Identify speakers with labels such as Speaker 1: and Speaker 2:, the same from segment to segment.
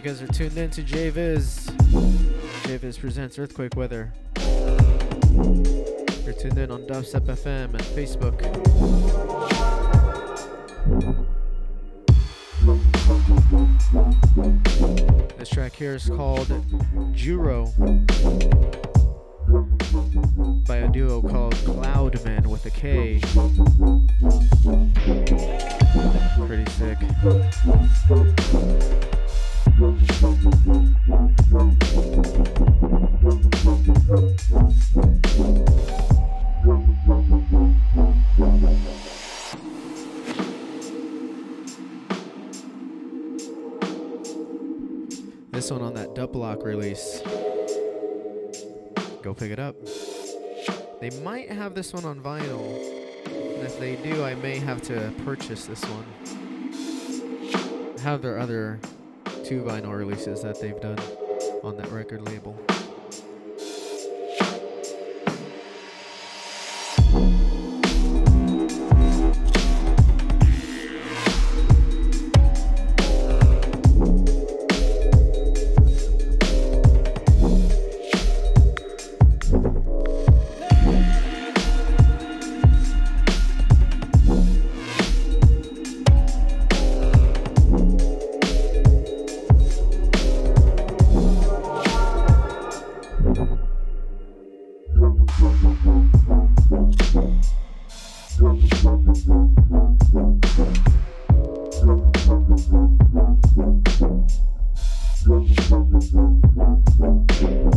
Speaker 1: tuned in to JVIZ. JVIZ presents Earthquake Weather. You're tuned in on Dubstep FM and Facebook. This track here is called Juro by a duo called Kloudmen with a K. Pretty sick. This one on that Dublock release. Go pick it up. They might have this one on vinyl. And if they do, I may have to purchase this one. Have their other two vinyl releases that they've done on that record label.
Speaker 2: Thank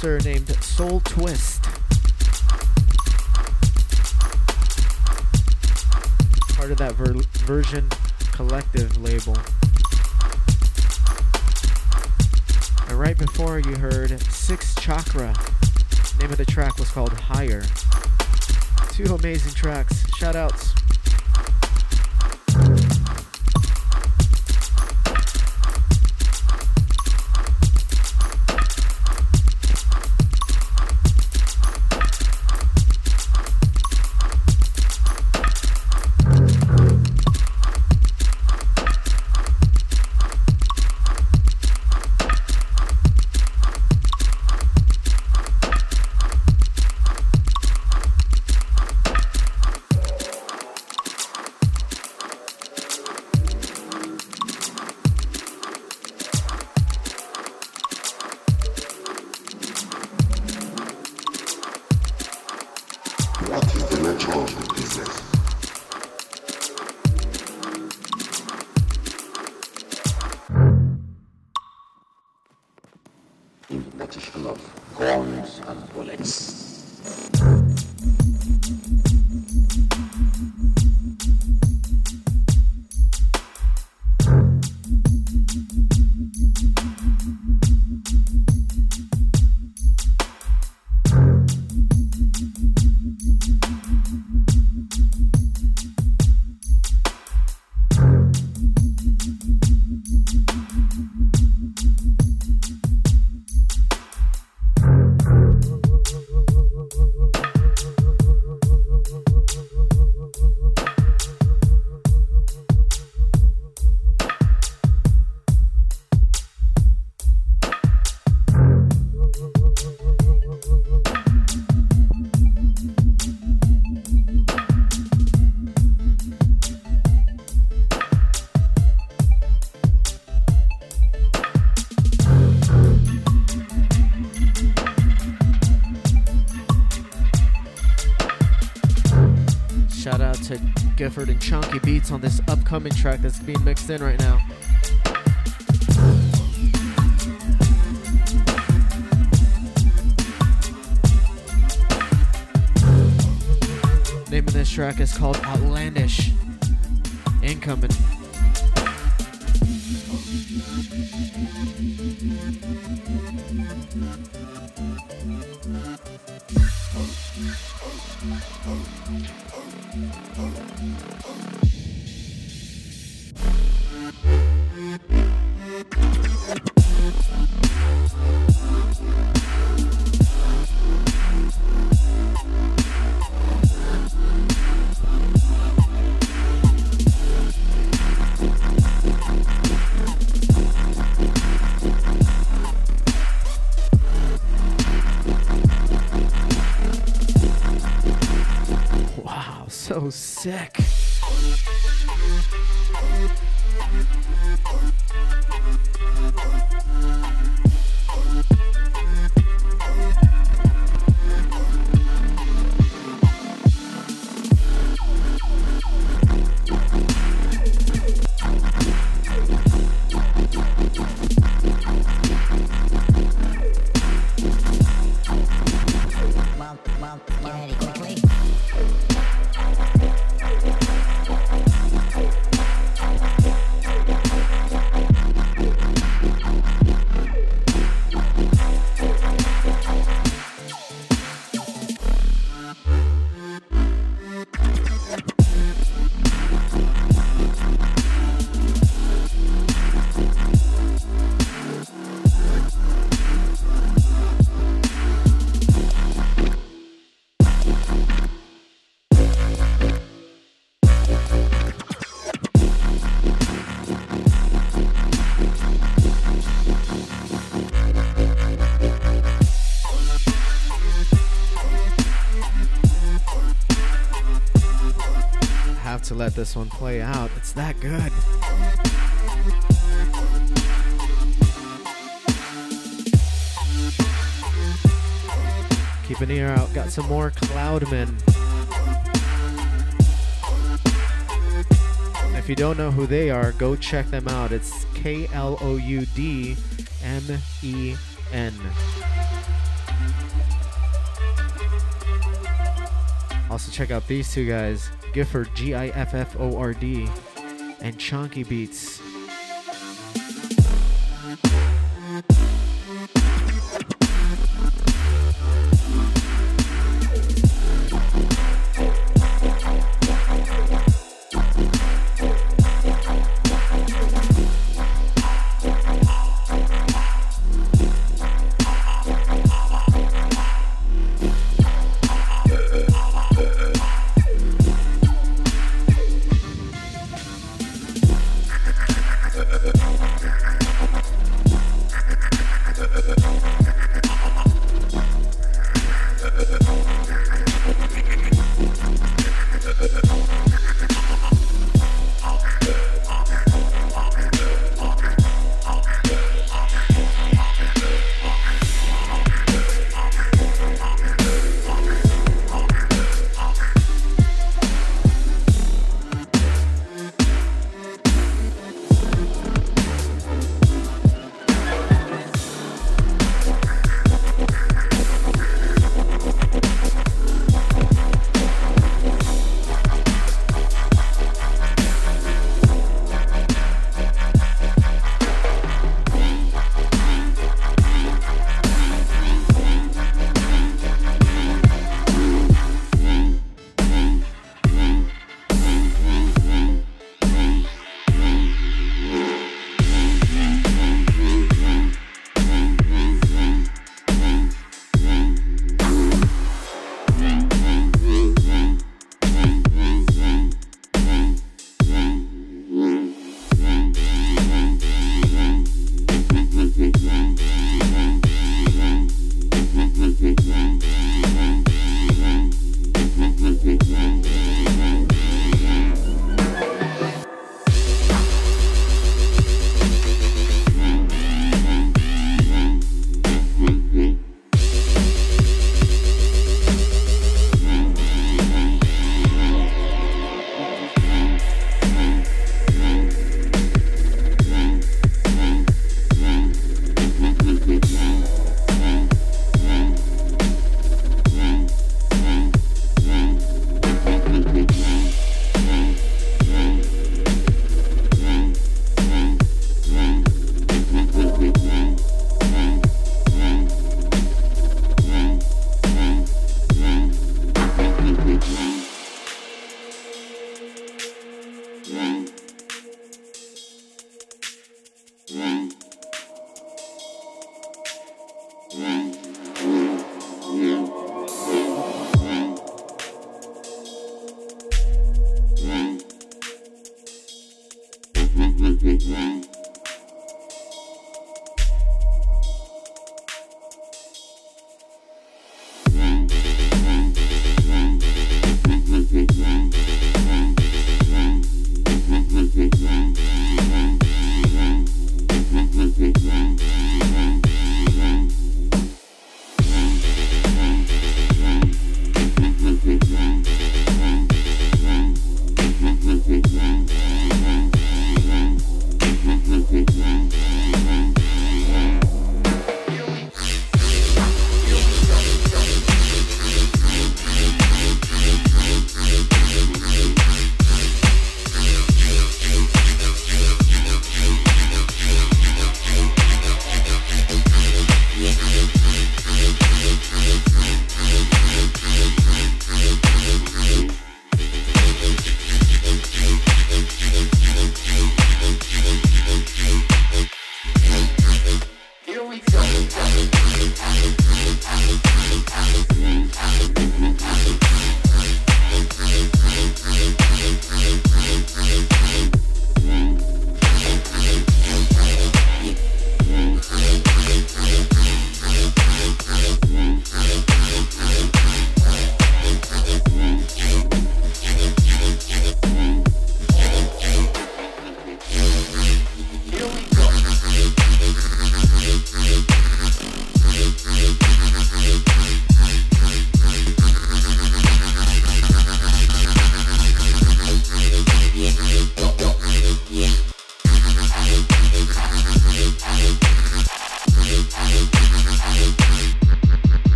Speaker 2: producer named Soul Twist. Part of that ver- version collective label. And right before you heard Six Chakra. name of the track was called Higher. Two amazing tracks. Shout
Speaker 1: Gifford and Chunky Beats on this upcoming track that's being mixed in right now. Name of this track is called Outlandish. Incoming. Sick. Let this one play out. It's that good. Keep an ear out. Got some more Kloudmen. If you don't know who they are, go check them out. It's K L O U D M E N. Also, check out these two guys. Gifford, G I F F O R D, and Chunky Beats.